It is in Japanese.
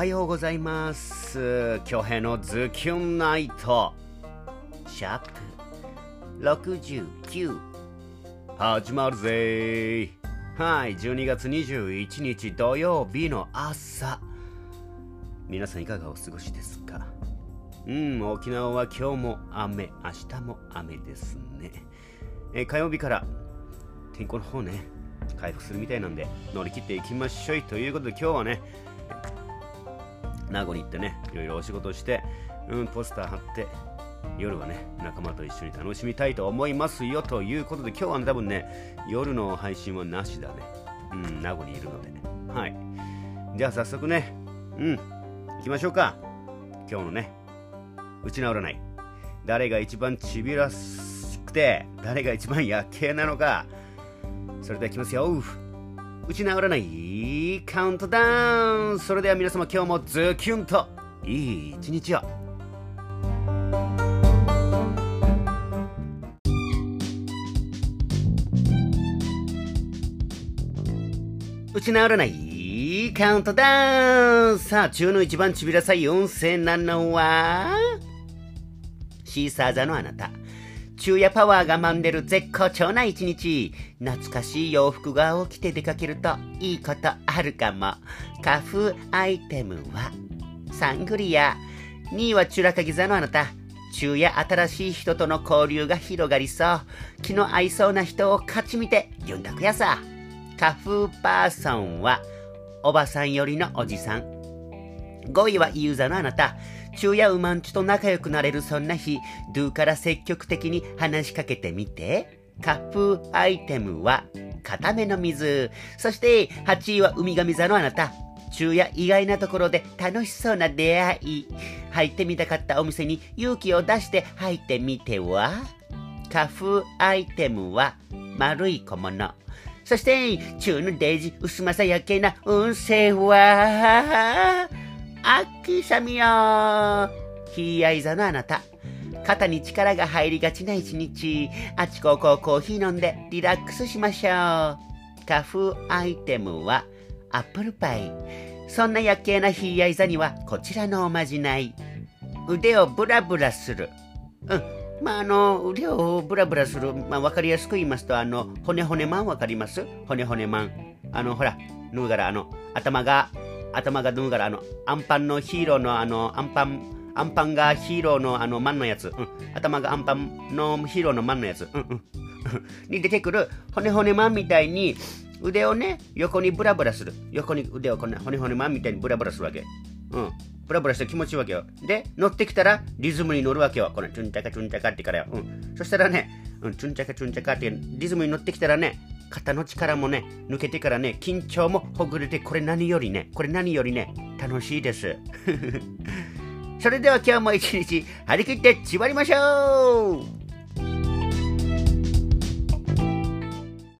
はようございます。京平のズキュンナイト。シャープ69始まるぜ。はい12月21日土曜日の朝。皆さんいかがお過ごしですか？うん沖縄は今日も雨。明日も雨ですね。え火曜日から天候の方ね回復するみたいなんで乗り切っていきましょうということで今日はね名護に行ってねいろいろお仕事して、うん、ポスター貼って夜はね仲間と一緒に楽しみたいと思いますよということで今日はね多分ね夜の配信はなしだね。うん名護にいるのでね。はい。じゃあ早速ねうん行きましょうか。今日のねうち直らない。誰が一番ちびらしくて誰が一番夜景なのかそれではいきますよ。うちないカウントダウン。それでは皆様今日もズキュンといい一日を。うちないカウントダウン。さあ中の一番ちびらさい運勢なのは？シーサー座のあなた。昼夜パワーが満出る絶好調な一日。懐かしい洋服が起きて出かけるといいことあるかも。花粉アイテムは、サングリア。2位はチュラカギ座のあなた。昼夜新しい人との交流が広がりそう。気の合いそうな人を勝ち見て、ユンタクやさ。花粉パーソンは、おばさんよりのおじさん。5位はユーザーのあなた。昼夜ウマンチと仲良くなれるそんな日、ドゥから積極的に話しかけてみて。カップアイテムは、固めの水。そして、8位はウミガミ座のあなた。昼夜意外なところで楽しそうな出会い。入ってみたかったお店に勇気を出して入ってみては？カフアイテムは丸い小物。そして、中のデージ薄まさやけな運勢は、あっくしゃみよひやい座のあなた。肩に力が入りがちな一日。あちここコーヒー飲んでリラックスしましょう。花粉アイテムはアップルパイ。そんな夜景なひやい座にはこちらのおまじない。腕をブラブラする。うん。まあ、あの、腕をブラブラする。まあ、わかりやすく言いますと、あの、骨骨マンわかります？骨骨マン。あの、ほら、ぬうがら、あの、頭が頭が脱ぐから、あの、アンパンのヒーローのあの、アンパン、アンパンがヒーローのあの、マンのやつ。うん。頭がアンパンのヒーローのマンのやつ。うんうん。に出てくる骨骨マンみたいに腕をね、横にブラブラする。横に腕をこんな骨骨マンみたいにブラブラするわけ。うん。ブラブラして気持ちいいわけよ。で、乗ってきたらリズムに乗るわけよ。このチュンチャカチュンチャカってからよ。うん。そしたらね、うん、チュンチャカチュンチャカってリズムに乗ってきたらね、肩の力もね、抜けてからね、緊張もほぐれて、これ何よりね、これ何よりね、楽しいです。それでは今日も一日張り切って縛りましょう